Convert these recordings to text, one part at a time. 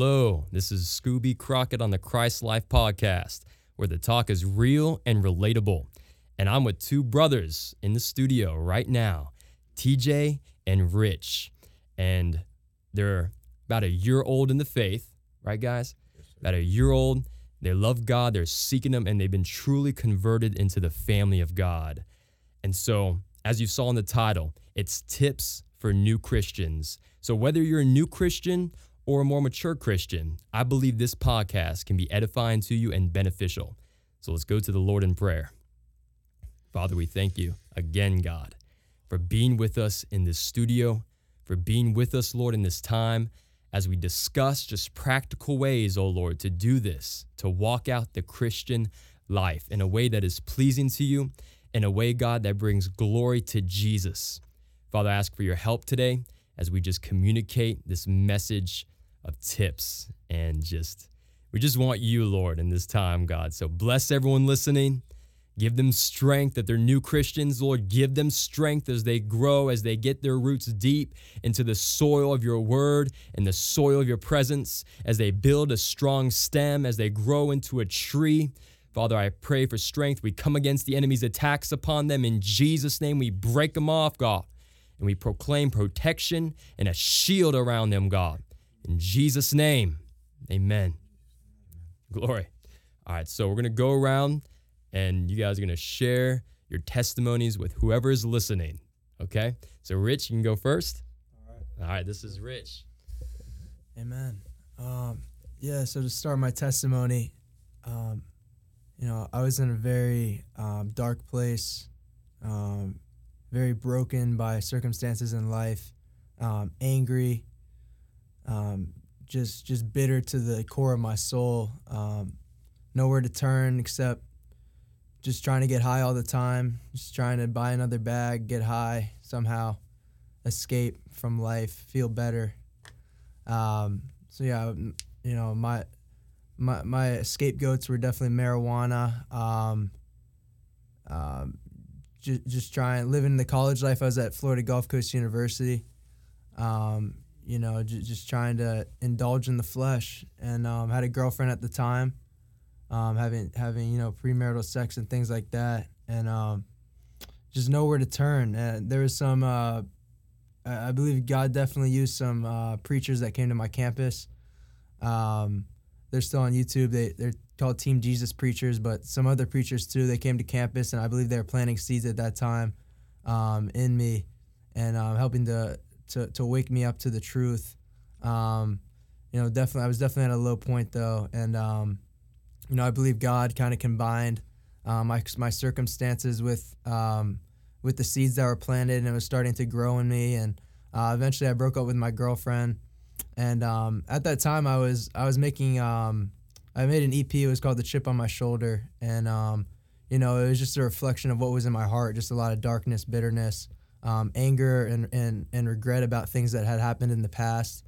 Hello, this is Scooby Crockett on the Christ Life Podcast, where the talk is real and relatable. And I'm with two brothers in the studio right now, TJ and Rich. And they're about a year old in the faith, right, guys? About a year old. They love God, they're seeking Him, and they've been truly converted into the family of God. And so, as you saw in the title, it's tips for new Christians. So, whether you're a new Christian or a more mature Christian, I believe this podcast can be edifying to you and beneficial. So, let's go to the Lord in prayer. Father, we thank you again, God, for being with us in this studio, for being with us, Lord, in this time as we discuss just practical ways, oh Lord, to do this, to walk out the Christian life in a way that is pleasing to you, in a way, God, that brings glory to Jesus. Father, I ask for your help today as we just communicate this message of tips and just, we just want you, Lord, in this time, God. So bless everyone listening. Give them strength that they're new Christians, Lord. Give them strength as they grow, as they get their roots deep into the soil of your word and the soil of your presence, as they build a strong stem, as they grow into a tree. Father, I pray for strength. We come against the enemy's attacks upon them. In Jesus' name, we break them off, God, and we proclaim protection and a shield around them, God. In Jesus' name, amen. Glory. All right, so we're going to go around and you guys are going to share your testimonies with whoever is listening. Okay? So, Rich, you can go first. All right. All right, this is Rich. Amen. Um, yeah, so to start my testimony, um, you know, I was in a very um, dark place, um, very broken by circumstances in life, um, angry, um, just just bitter to the core of my soul. nowhere to turn except just trying to get high all the time, just trying to buy another bag, get high somehow, escape from life, feel better. Um, so yeah, you know my my my scapegoats were definitely marijuana. Um, um, just just trying living the college life. I was at Florida Gulf Coast University. Um, you know, j- just trying to indulge in the flesh, and um, had a girlfriend at the time um, having having you know premarital sex and things like that, and um, just nowhere to turn. And there was some, uh, I believe God definitely used some uh, preachers that came to my campus. Um, they're still on YouTube. They they're called Team Jesus preachers, but some other preachers too. They came to campus, and I believe they were planting seeds at that time um, in me, and um, helping to, to to wake me up to the truth. Um, you know, definitely, I was definitely at a low point though, and um, you know, I believe God kind of combined um, my my circumstances with um, with the seeds that were planted, and it was starting to grow in me. And uh, eventually, I broke up with my girlfriend, and um, at that time, I was I was making um, I made an EP. It was called "The Chip on My Shoulder," and um, you know, it was just a reflection of what was in my heart, just a lot of darkness, bitterness, um, anger, and, and and regret about things that had happened in the past,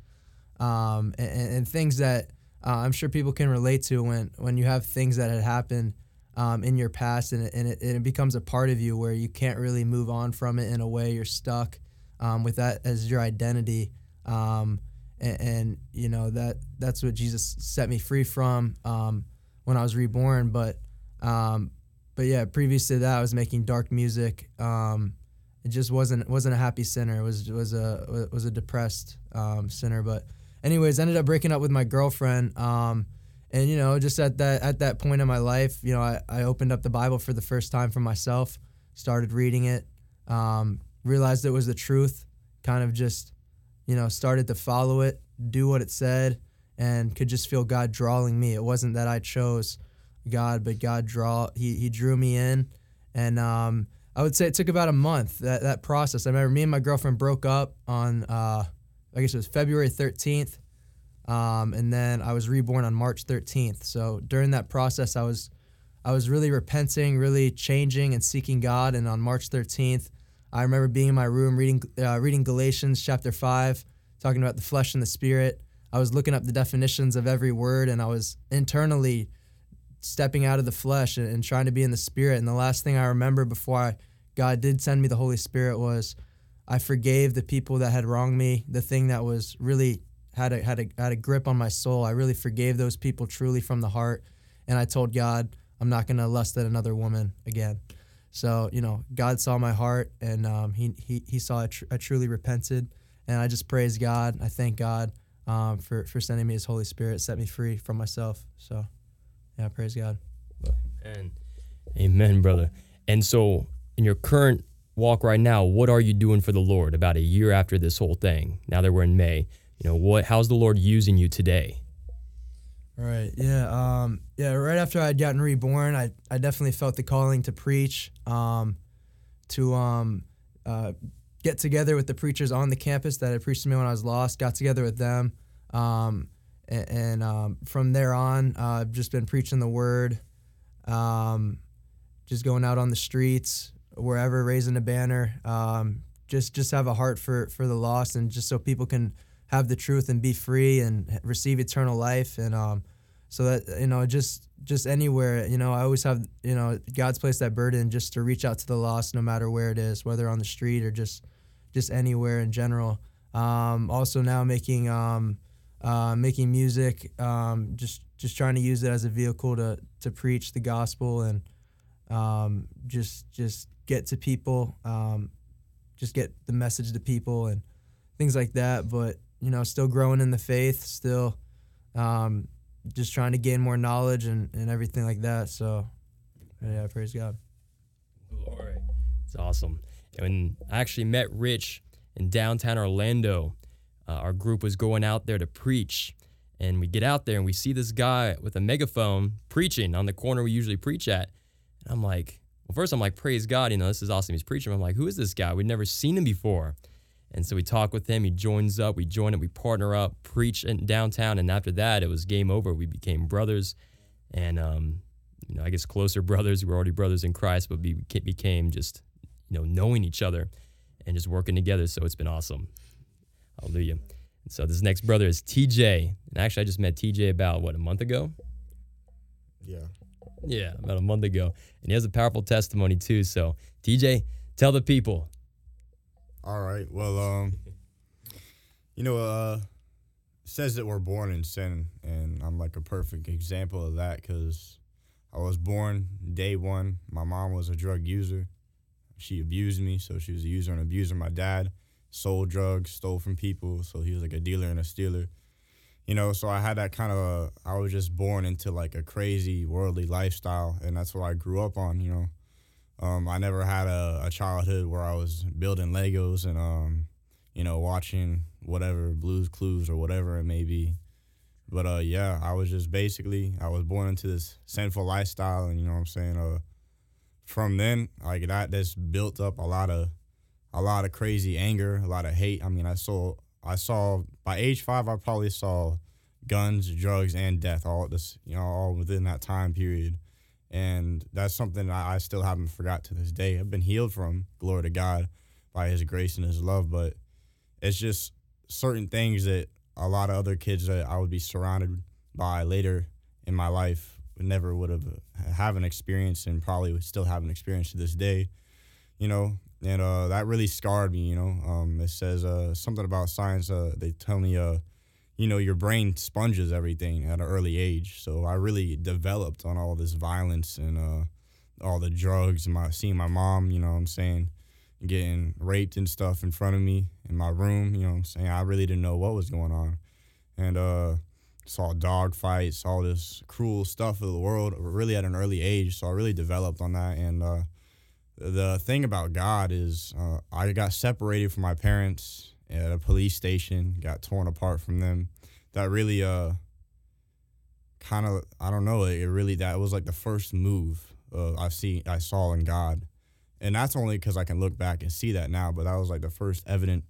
and, and things that uh, I'm sure people can relate to when when you have things that had happened um, in your past and, it, and, it, and it becomes a part of you where you can't really move on from it in a way. You're stuck um, with that as your identity. Um, and, and, you know that that's what Jesus set me free from um, when I was reborn. But um, but yeah previous to that I was making dark music um, it just wasn't wasn't a happy sinner it was was a was a depressed sinner but anyways, ended up breaking up with my girlfriend. Um, and you know, just at that at that point in my life, you know, I, I opened up the Bible for the first time for myself, started reading it, um, realized it was the truth, kind of just, you know, started to follow it, do what it said, and could just feel God drawing me. It wasn't that I chose God, but God draw he he drew me in, and um, I would say it took about a month that that process. I remember me and my girlfriend broke up on. Uh, I guess it was February 13th. Um, and then I was reborn on March 13th. So during that process, I was I was really repenting, really changing and seeking God. And on March 13th, I remember being in my room reading uh, reading Galatians chapter five, talking about the flesh and the spirit. I was looking up the definitions of every word, and I was internally stepping out of the flesh and, and trying to be in the spirit. And the last thing I remember before I, God did send me the Holy Spirit was I forgave the people that had wronged me, the thing that was really had a had a had a grip on my soul. I really forgave those people truly from the heart, and I told God I'm not gonna lust at another woman again. So you know, God saw my heart, and um, he he he saw I, tr- I truly repented, and I just praise God. I thank God um, for for sending me His Holy Spirit, set me free from myself. So, yeah, praise God. And amen, brother. And so, in your current walk right now, what are you doing for the Lord? About a year after this whole thing, now that we're in May, you know what? How's the Lord using you today? Right. Yeah. Um, yeah. Right after I'd gotten reborn, I, I definitely felt the calling to preach, um, to um, uh, get together with the preachers on the campus that had preached to me when I was lost. Got together with them, um, and, and um, from there on, uh, I've just been preaching the word, um, just going out on the streets, wherever, raising a banner. Um, just just have a heart for for the lost, and just so people can have the truth and be free and receive eternal life and um so that you know just just anywhere you know i always have you know god's placed that burden just to reach out to the lost no matter where it is whether on the street or just just anywhere in general um also now making um uh, making music um just just trying to use it as a vehicle to to preach the gospel and um just just get to people um just get the message to people and things like that but you know, still growing in the faith, still um, just trying to gain more knowledge and, and everything like that. So, yeah, praise God. Glory. It's awesome. When I actually met Rich in downtown Orlando, uh, our group was going out there to preach. And we get out there and we see this guy with a megaphone preaching on the corner we usually preach at. And I'm like, well, first I'm like, praise God, you know, this is awesome. He's preaching. I'm like, who is this guy? We'd never seen him before. And so we talk with him. He joins up. We join it. We partner up, preach in downtown. And after that, it was game over. We became brothers, and um, you know, I guess closer brothers. We were already brothers in Christ, but we became just you know knowing each other and just working together. So it's been awesome. Hallelujah. And so this next brother is TJ, and actually I just met TJ about what a month ago. Yeah. Yeah, about a month ago, and he has a powerful testimony too. So TJ, tell the people all right. Well, um, you know, uh, says that we're born in sin, and I'm like a perfect example of that because I was born day one. My mom was a drug user. She abused me, so she was a user and abuser. My dad sold drugs, stole from people, so he was like a dealer and a stealer. You know, so I had that kind of. I was just born into like a crazy worldly lifestyle, and that's what I grew up on. You know, um, I never had a, a, childhood where I was building Legos and um, you know watching whatever Blues Clues or whatever it may be. But uh, yeah, I was just basically I was born into this sinful lifestyle, and you know what I'm saying. Uh, from then, like that, that's built up a lot of a lot of crazy anger, a lot of hate. I mean, I saw I saw by age five, I probably saw guns, drugs, and death all at this, you know, all within that time period and that's something I, I still haven't forgot to this day. I've been healed from, glory to God, by His grace and His love. But it's just certain things that a lot of other kids that I would be surrounded by later in my life never would have have an experience and probably would still have an experience to this day. You know, and uh, that really scarred me. You know, um, it says uh, something about science. Uh, they tell me uh, you know, your brain sponges everything at an early age. So I really developed on all this violence and uh, all the drugs and my seeing my mom, you know what I'm saying, getting raped and stuff in front of me in my room, you know what I'm saying. I really didn't know what was going on. And uh, saw dog fights, all this cruel stuff of the world really at an early age. So I really developed on that. And the thing about God is uh, I got separated from my parents at a police station, got torn apart from them. That really uh kind of I don't know, it really that was like the first move uh, I've seen I saw in God. And that's only cuz I can look back and see that now, but that was like the first evident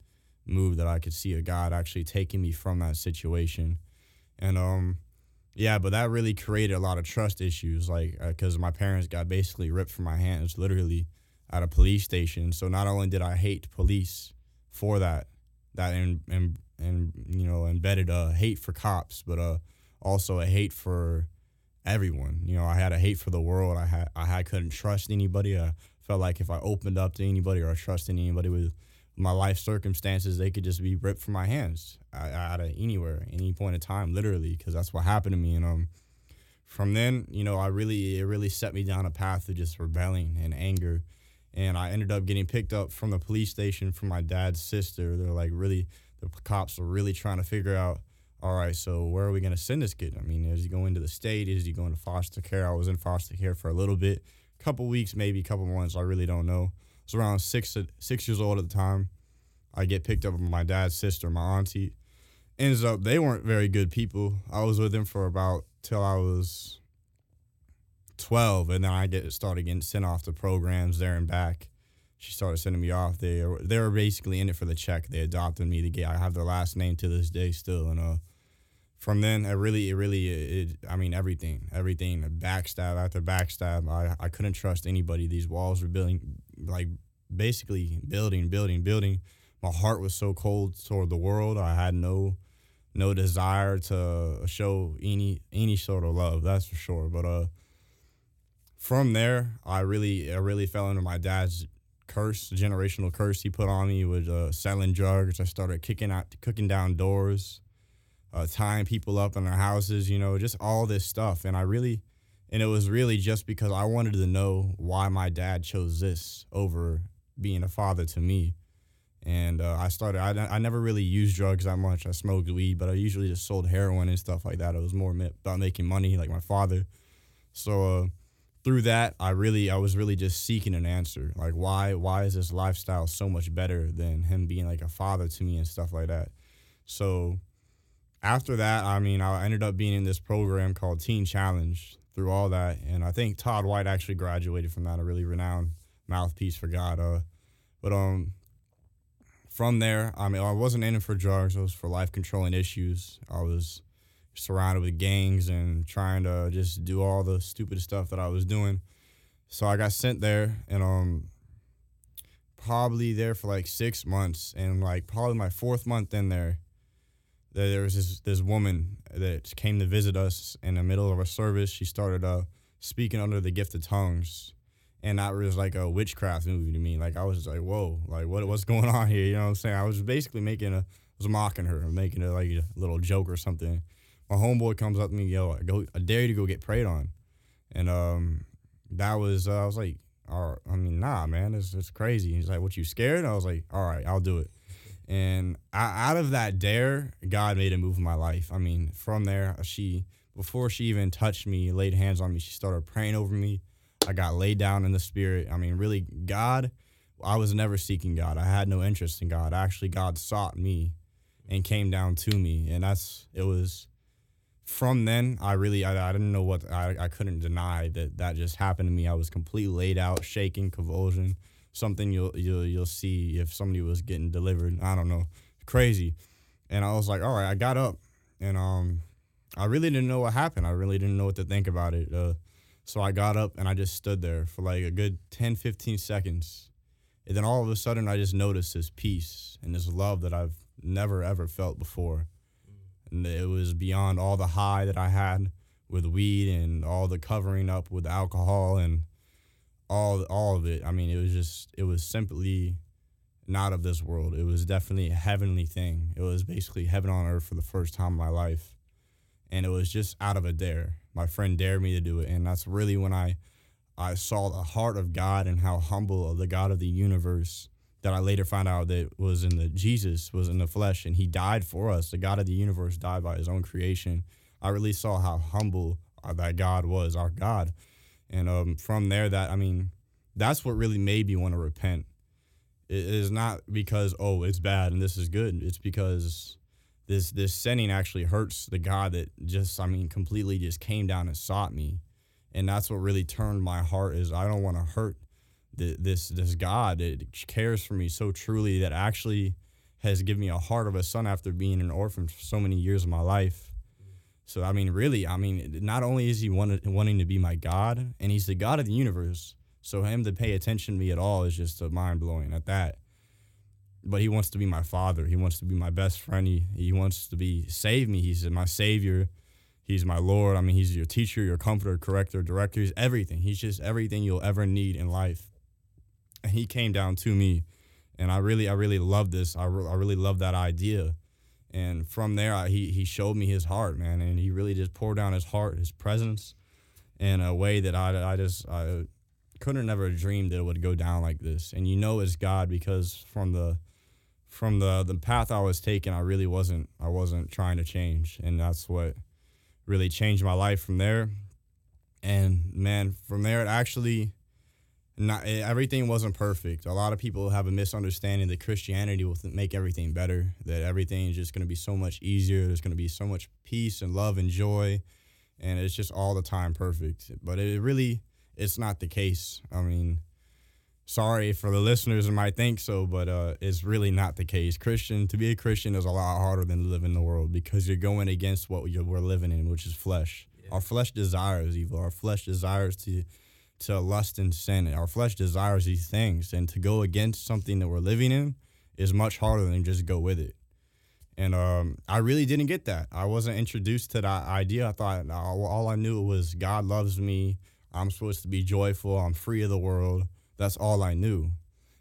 move that I could see a God actually taking me from that situation. And um yeah, but that really created a lot of trust issues like uh, cuz my parents got basically ripped from my hands literally at a police station. So not only did I hate police for that, that and and and you know embedded a hate for cops, but uh also a hate for everyone. You know, I had a hate for the world. I had I had couldn't trust anybody. I felt like if I opened up to anybody or I trusted anybody with my life circumstances, they could just be ripped from my hands out of anywhere, any point in time, literally, because that's what happened to me. And um, from then, you know, I really it really set me down a path of just rebelling and anger, and I ended up getting picked up from the police station from my dad's sister. They're like really, the cops were really trying to figure out. All right, so where are we gonna send this kid? I mean, is he going to the state? Is he going to foster care? I was in foster care for a little bit, a couple weeks, maybe a couple months. I really don't know was around six six years old at the time. I get picked up by my dad's sister, my auntie. Ends up they weren't very good people. I was with them for about till I was twelve, and then I get started getting sent off to programs there and back. She started sending me off. They they were basically in it for the check. They adopted me to get. I have their last name to this day still, and uh, from then it really it really it, I mean everything everything backstab after backstab. I I couldn't trust anybody. These walls were building like basically building, building, building. My heart was so cold toward the world. I had no no desire to show any any sort of love. That's for sure. But uh, from there, I really I really fell into my dad's curse, generational curse he put on me with uh, selling drugs. I started kicking out, cooking down doors, uh, tying people up in their houses. You know, just all this stuff. And I really and it was really just because I wanted to know why my dad chose this over being a father to me. And uh, I started, I, I never really used drugs that much. I smoked weed, but I usually just sold heroin and stuff like that. It was more about making money, like my father. So uh, through that, I really, I was really just seeking an answer. Like, why, why is this lifestyle so much better than him being like a father to me and stuff like that? So after that, I mean, I ended up being in this program called Teen Challenge through all that. And I think Todd White actually graduated from that, a really renowned mouthpiece for God. Uh, but um, from there, I mean, I wasn't in it for drugs. I was for life controlling issues. I was surrounded with gangs and trying to just do all the stupid stuff that I was doing. So I got sent there and um probably there for like six months and like probably my fourth month in there there was this this woman that came to visit us in the middle of a service. She started uh, speaking under the gift of tongues, and that was like a witchcraft movie to me. Like I was just like, whoa, like what what's going on here? You know what I'm saying? I was basically making a I was mocking her, making it like a little joke or something. My homeboy comes up to me, yo, I go, I dare you to go get prayed on, and um, that was uh, I was like, all right, I mean, nah, man, it's it's crazy. He's like, what you scared? I was like, all right, I'll do it. And I, out of that dare, God made a move in my life. I mean, from there, she before she even touched me, laid hands on me, she started praying over me. I got laid down in the spirit. I mean, really, God. I was never seeking God. I had no interest in God. Actually, God sought me and came down to me, and that's it was. From then, I really I, I didn't know what I, I couldn't deny that that just happened to me. I was completely laid out, shaking, convulsion something you'll you'll you'll see if somebody was getting delivered. I don't know, crazy. And I was like, all right, I got up, and um, I really didn't know what happened. I really didn't know what to think about it. Uh, so I got up and I just stood there for like a good 10, 15 seconds. And then all of a sudden, I just noticed this peace and this love that I've never ever felt before. And it was beyond all the high that I had with weed and all the covering up with alcohol and all all of it. I mean, it was just it was simply not of this world. It was definitely a heavenly thing. It was basically heaven on earth for the first time in my life. And it was just out of a dare. My friend dared me to do it, and that's really when I I saw the heart of God and how humble the God of the universe that I later found out that was in the Jesus was in the flesh and he died for us. The God of the universe died by his own creation. I really saw how humble that God was, our God. And um, from there, that I mean, that's what really made me want to repent. It is not because oh it's bad and this is good. It's because this this sinning actually hurts the God that just I mean completely just came down and sought me, and that's what really turned my heart. Is I don't want to hurt this this God that cares for me so truly that actually has given me a heart of a son after being an orphan for so many years of my life so I mean, really, I mean, not only is he wanted, wanting to be my God, and he's the God of the universe. So him to pay attention to me at all is just mind blowing at that. But he wants to be my father. He wants to be my best friend. He, he wants to be save me. He's my savior. He's my Lord. I mean, he's your teacher, your comforter, corrector, director. He's everything. He's just everything you'll ever need in life. And he came down to me and I really I really love this. I, re- I really love that idea. And from there, I, he he showed me his heart, man, and he really just poured down his heart, his presence, in a way that I I just I couldn't have never dreamed that it would go down like this. And you know it's God because from the from the the path I was taking, I really wasn't I wasn't trying to change, and that's what really changed my life from there. And man, from there it actually not eh, everything wasn't perfect. A lot of people have a misunderstanding that Christianity will make everything better, that everything is just going to be so much easier. There's going to be so much peace and love and joy, and it's just all the time perfect. But it really, it's not the case. I mean, sorry for the listeners who might think so, but uh, it's really not the case. Christian to be a Christian is a lot harder than to live in the world because you're going against what we're living in, which is flesh. Yeah. Our flesh desires evil. Our flesh desires to to lust and sin. Our flesh desires these things, and to go against something that we're living in is much harder than just go with it. And um, I really didn't get that. I wasn't introduced to that idea. I thought all, I knew was God loves me. I'm supposed to be joyful. I'm free of the world. That's all I knew.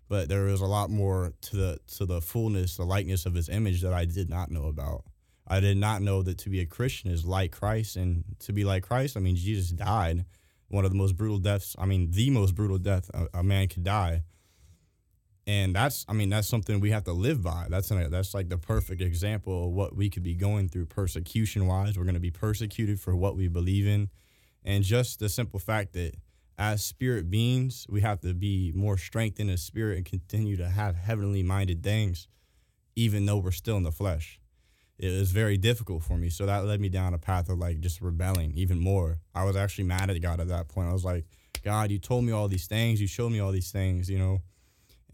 But there was a lot more to the to the fullness, the likeness of His image that I did not know about. I did not know that to be a Christian is like Christ, and to be like Christ, I mean Jesus died one of the most brutal deaths. I mean, the most brutal death a, a man could die. And that's, I mean, that's something we have to live by. That's an, that's like the perfect example of what we could be going through persecution wise. We're going to be persecuted for what we believe in, and just the simple fact that as spirit beings, we have to be more strengthened in spirit and continue to have heavenly minded things, even though we're still in the flesh it was very difficult for me. So that led me down a path of like just rebelling even more. I was actually mad at God at that point. I was like, God, you told me all these things, you showed me all these things, you know,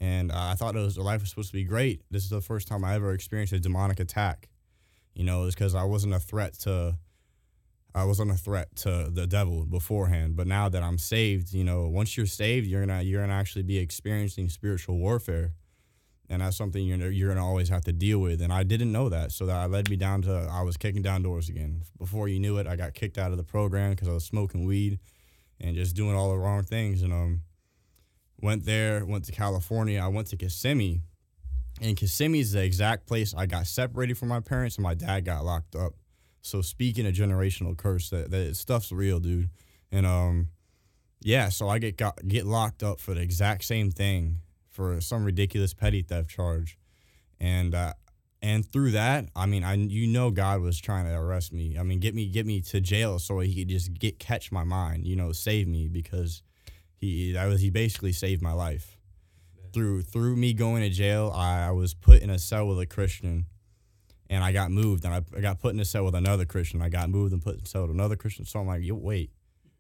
and uh, I thought it was life was supposed to be great. This is the first time I ever experienced a demonic attack. You know, it's because I wasn't a threat to. I wasn't a threat to the devil beforehand, but now that I'm saved, you know, once you're saved, you're gonna you're gonna actually be experiencing spiritual warfare and that's something you're you're gonna always have to deal with. And I didn't know that, so that led me down to I was kicking down doors again. Before you knew it, I got kicked out of the program because I was smoking weed and just doing all the wrong things. And um, went there, went to California. I went to Kissimmee, and Kissimmee is the exact place I got separated from my parents, and my dad got locked up. So speaking a generational curse, that that stuff's real, dude. And um, yeah, so I get got get locked up for the exact same thing for some ridiculous petty theft charge, and uh, and through that, I mean, I you know God was trying to arrest me. I mean, get me get me to jail so he could just get catch my mind, you know, save me because he that was he basically saved my life. Through through me going to jail, I, I was put in a cell with a Christian, and I got moved, and I, I got put in a cell with another Christian. I got moved and put in a cell with another Christian. So I'm like, yo, wait,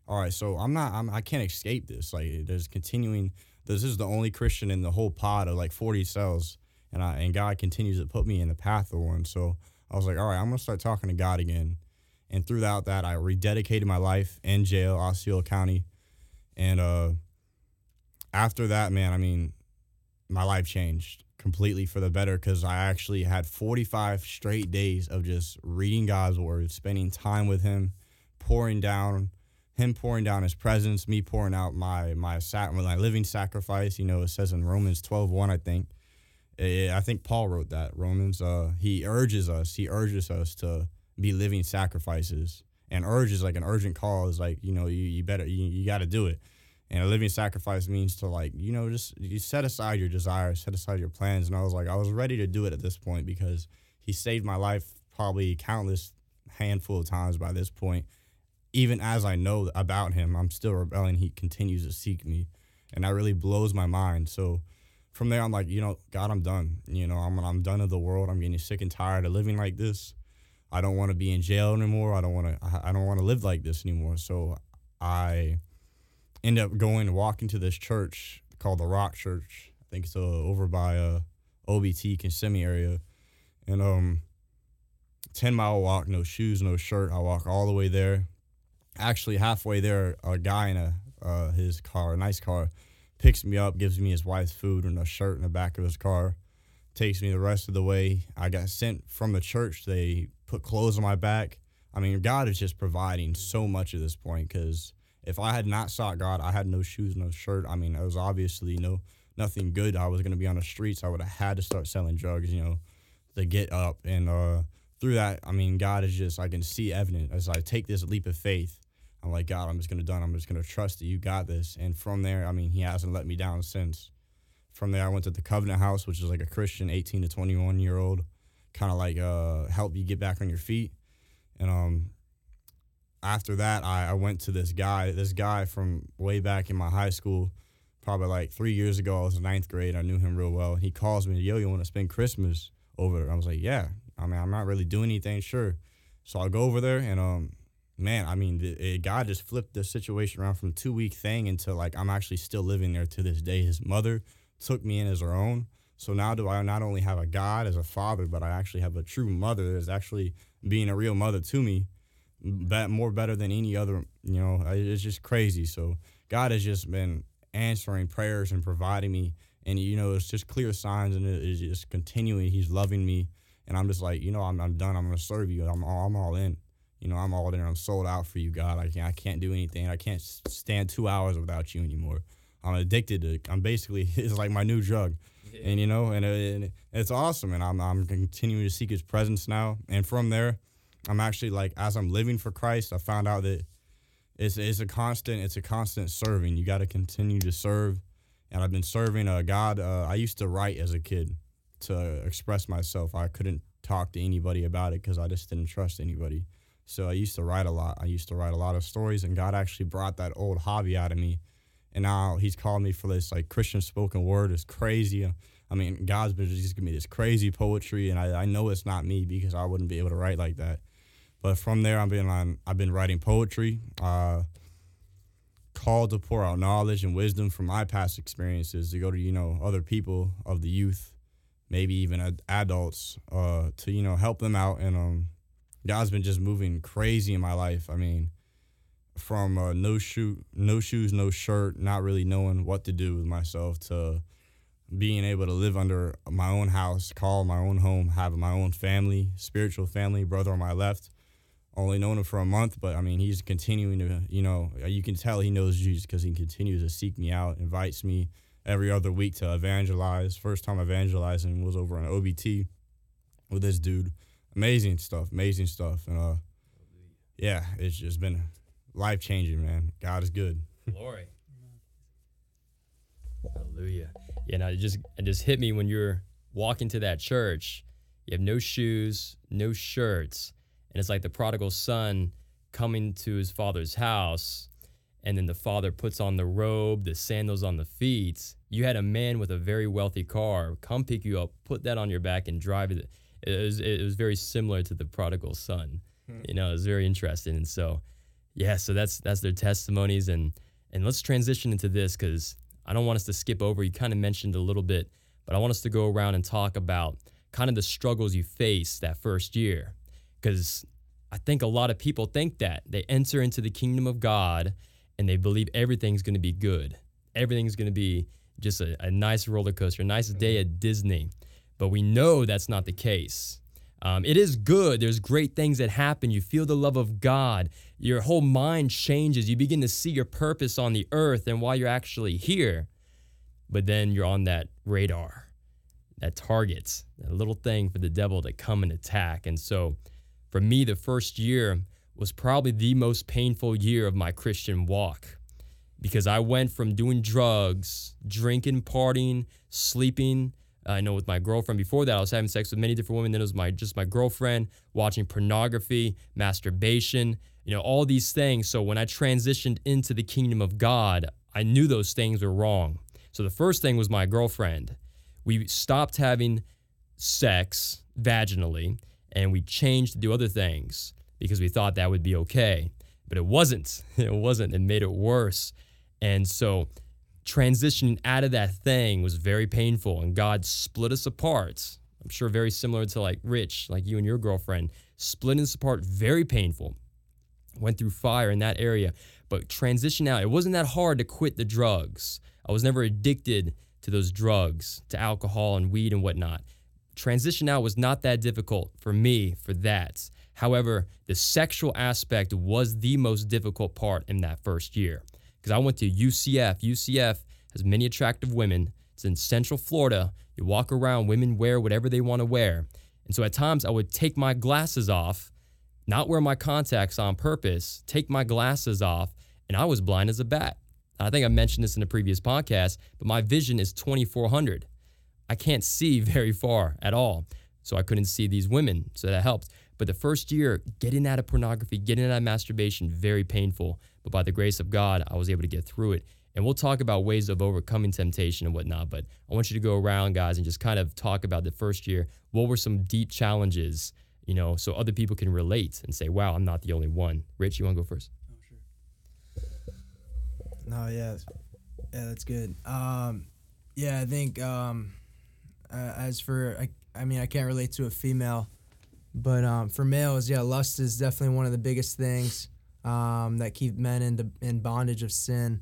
all right, so I'm not, I'm, I can't escape this. Like, there's continuing this is the only Christian in the whole pod of like 40 cells, and I and God continues to put me in the path of one. So I was like, all right, I'm gonna start talking to God again. And throughout that, I rededicated my life in jail, Osceola County, and uh, after that, man, I mean, my life changed completely for the better because I actually had 45 straight days of just reading God's word, spending time with Him, pouring down him pouring down his presence, me pouring out my my my living sacrifice. You know, it says in Romans 12, 1, I think. I think Paul wrote that. Romans, uh, he urges us, he urges us to be living sacrifices. And urges like an urgent call is like, you know, you, you better you, you gotta do it. And a living sacrifice means to like, you know, just you set aside your desires, set aside your plans. And I was like, I was ready to do it at this point because he saved my life probably countless handful of times by this point even as I know about him, I'm still rebelling. He continues to seek me, and that really blows my mind. So from there, I'm like, you know, God, I'm done. You know, I'm I'm done of the world. I'm getting sick and tired of living like this. I don't want to be in jail anymore. I don't want to. I don't want to live like this anymore. So I end up going walking to this church called the Rock Church. I think it's uh, over by uh, OBT Kissimmee area, and um, ten mile walk, no shoes, no shirt. I walk all the way there actually halfway there, a guy in a uh, his car, a nice car, picks me up, gives me his wife's food and a shirt in the back of his car, takes me the rest of the way. I got sent from the church. They put clothes on my back. I mean, God is just providing so much at this point because if I had not sought God, I had no shoes, no shirt. I mean, it was obviously no nothing good. I was gonna be on the streets. I would have had to start selling drugs, you know, to get up. And uh, through that, I mean, God is just I can see evidence as I take this leap of faith. I'm like, God, I'm just gonna done. I'm just gonna trust that you got this. And from there, I mean, He hasn't let me down since. From there, I went to the Covenant House, which is like a Christian 18 to 21 year old, kind of like uh, help you get back on your feet. And um, after that, I, I went to this guy, this guy from way back in my high school, probably like three years ago. I was in ninth grade. I knew him real well. He calls me, yo, you want to spend Christmas over there? I was like, yeah. I mean, I'm not really doing anything, sure. So I go over there, and um, man, I mean, it, it, eh, God just flipped the situation around from two week thing into like I'm actually still living there to this day. His mother took me in as her own. So now do I not only have a God as a father, but I actually have a true mother that's actually being a real mother to me more better than any other. You know, it's just crazy. So God has just been answering prayers and providing me, and you know, it's just clear signs, and it's just continuing. He's loving me, and I'm just like, you know, I'm, I'm done. I'm gonna serve you. I'm I'm all in. You know, I'm all in. I'm sold out for you, God. I can't I can't do anything. I can't stand two hours without you anymore. I'm addicted to. I'm basically it's like my new drug. Yeah. And you know, and, and it's awesome, and I'm I'm continuing to seek His presence now. And from there, I'm actually like as I'm living for Christ, I found out that it's it's a constant it's a constant serving. You got to continue to serve, and I've been serving uh, God. Uh, I used to write as a kid to express myself. I couldn't talk to anybody about it because I just didn't trust anybody. So I used to write a lot. I used to write a lot of stories, and God actually brought that old hobby out of me. And now He's called me for this like Christian spoken word. It's crazy. I mean, God's been just giving me this crazy poetry, and I, I know it's not me because I wouldn't be able to write like that. But from there, I've been on. I've been writing poetry. Uh, called to pour out knowledge and wisdom from my past experiences to go to you know other people of the youth, maybe even ad- adults, uh, to you know help them out. And um, God's been just moving crazy in my life. I mean, from uh, no shoe, no shoes, no shirt, not really knowing what to do with myself to being able to live under my own house, call my own home, have my own family, spiritual family, brother on my left, only known him for a month, but I mean, he's continuing to, you know, you can tell he knows Jesus because he continues to seek me out, invites me every other week to evangelize. First time evangelizing was over on OBT with this dude. Amazing stuff, amazing stuff. And uh, yeah, it's just been life changing, man. God is good. Glory. Hallelujah. Yeah, now it just it just hit me when you're walking to that church. You have no shoes, no shirts and it's like the prodigal son coming to his father's house and then the father puts on the robe, the sandals on the feet. You had a man with a very wealthy car come pick you up, put that on your back, and drive it. It was, it was very similar to the prodigal son. Hmm. You know, it was very interesting. And so, yeah, so that's that's their testimonies. And and let's transition into this because I don't want us to skip over. You kind of mentioned a little bit, but I want us to go around and talk about kind of the struggles you face that first year because I think a lot of people think that they enter into the kingdom of God and they believe everything's going to be good. Everything's going to be just a, a, nice roller coaster, a nice day at Disney. But we know that's not the case. Um, it is good. There's great things that happen. You feel the love of God. Your whole mind changes. You begin to see your purpose on the earth and why you're actually here. But then you're on that radar, that target, that little thing for the devil to come and attack. And so, for me, the first year was probably the most painful year of my Christian walk because I went from doing drugs, drinking, partying, sleeping. I know with my girlfriend before that, I was having sex with many different women. Then it was my just my girlfriend, watching pornography, masturbation, you know, all these things. So when I transitioned into the kingdom of God, I knew those things were wrong. So the first thing was my girlfriend. We stopped having sex vaginally and we changed to do other things because we thought that would be okay. But it wasn't. It wasn't. It made it worse. And so transitioning out of that thing was very painful and God split us apart. I'm sure very similar to like Rich, like you and your girlfriend, splitting us apart, very painful. Went through fire in that area, but transition out. It wasn't that hard to quit the drugs. I was never addicted to those drugs, to alcohol and weed and whatnot transition out was not that difficult for me for that. However, the sexual aspect was the most difficult part in that first year because I went to UCF. UCF has many attractive women, It's in Central Florida. You walk around, women wear whatever they want to wear. And so at times I would take my glasses off, not wear my contacts on purpose, take my glasses off, and I was blind as a bat. I think I mentioned this in a previous podcast, but my vision is 2400. I can't see very far at all. So I couldn't see these women. So that helped. But the first year, getting out of pornography, getting out of masturbation, very painful. But by the grace of God, I was able to get through it. And we'll talk about ways of overcoming temptation and whatnot. But I want you to go around, guys, and just kind of talk about the first year. What were some deep challenges, you know, so other people can relate and say, wow, I'm not the only one. Rich, you want to go first? Oh, sure. No, yeah, yeah, that's good. Um, yeah, I think um, uh, as for I, I mean, I can't relate to a female, but um, for males, yeah, lust is definitely one of the biggest things um, that keep men in in bondage of sin.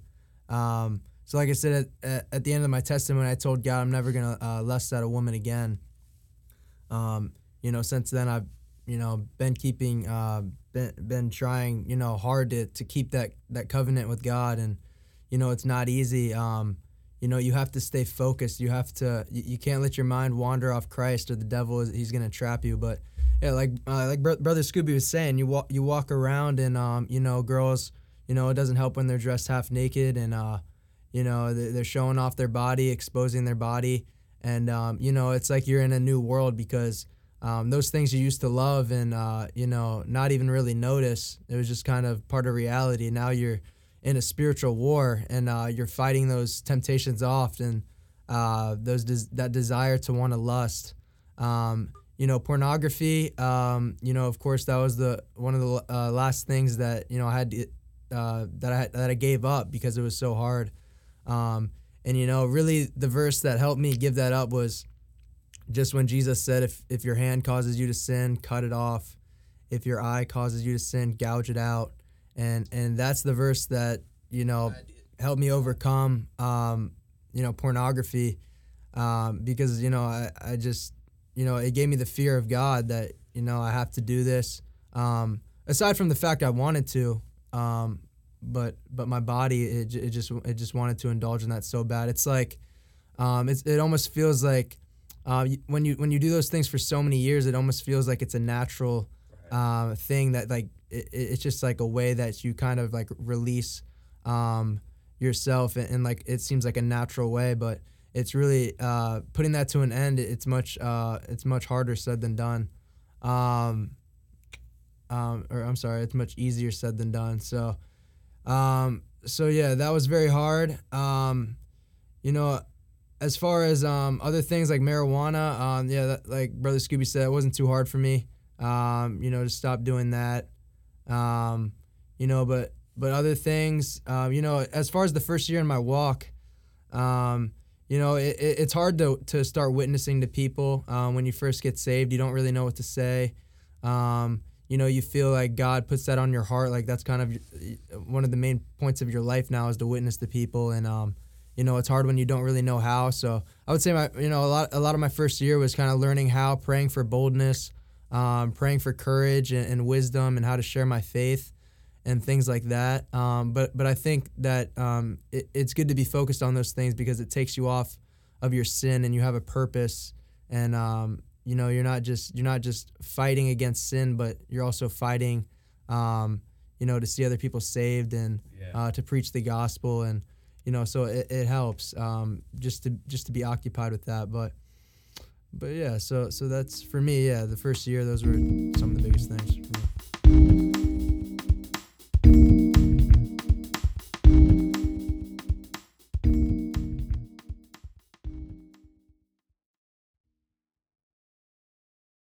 Um, so, like I said at, at, at, the end of my testimony, I told God I'm never gonna uh, lust at a woman again. Um, you know, since then I've you know been keeping uh, been been trying you know hard to, to keep that that covenant with God and you know it's not easy um, you know you have to stay focused you have to you, you can't let your mind wander off christ or the devil is he's gonna trap you but yeah like uh, like Br- brother scooby was saying you walk you walk around and um, you know girls you know it doesn't help when they're dressed half naked and uh, you know they're showing off their body exposing their body. And um, you know it's like you're in a new world because um, those things you used to love and uh, you know not even really notice. It was just kind of part of reality. Now you're in a spiritual war and uh, you're fighting those temptations off and uh, those des- that desire to want to lust. Um, you know, pornography. Um, you know, of course, that was the one of the uh, last things that you know I had to, uh, that I that I gave up because it was so hard. Um, and you know, really, the verse that helped me give that up was just when Jesus said, "If if your hand causes you to sin, cut it off. If your eye causes you to sin, gouge it out." and and that's the verse that you know helped me overcome um, you know pornography um, because you know I, I just you know it gave me the fear of God that you know I have to do this um, aside from the fact I wanted to um, but but my body it, it just it just wanted to indulge in that so bad. It's like um, it's, it almost feels like uh, when you when you do those things for so many years it almost feels like it's a natural uh, thing that like it, it's just like a way that you kind of like release um, yourself and, and, like it seems like a natural way but it's really uh, putting that to an end it's much uh, it's much harder said than done. Um, um, or I'm sorry it's much easier said than done. So um, so yeah that was very hard. Um, you know as far as um, other things like marijuana um, yeah that, like brother Scooby said it wasn't too hard for me um, you know to stop doing that. Um, you know, but but other things, um, you know, as far as the first year in my walk, um, you know, it, it, it's hard to, to start witnessing to people um, when you first get saved. You don't really know what to say. Um, you know, you feel like God puts that on your heart. Like that's kind of one of the main points of your life now is to witness to people. And, um, you know, it's hard when you don't really know how. So I would say my, you know, a lot, a lot of my first year was kind of learning how, praying for boldness, um, praying for courage and, and, wisdom and how to share my faith and things like that. Um, but but I think that um, it, it's good to be focused on those things because it takes you off of your sin and you have a purpose and um, you know you're not just you're not just fighting against sin, but you're also fighting um, you know to see other people saved and yeah. uh, to preach the gospel and you know so it, it helps um, just to just to be occupied with that, but but yeah, so so that's for me. Yeah, the first year, those were some of the biggest things.